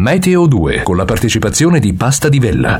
Meteo 2 con la partecipazione di Pasta di Vella.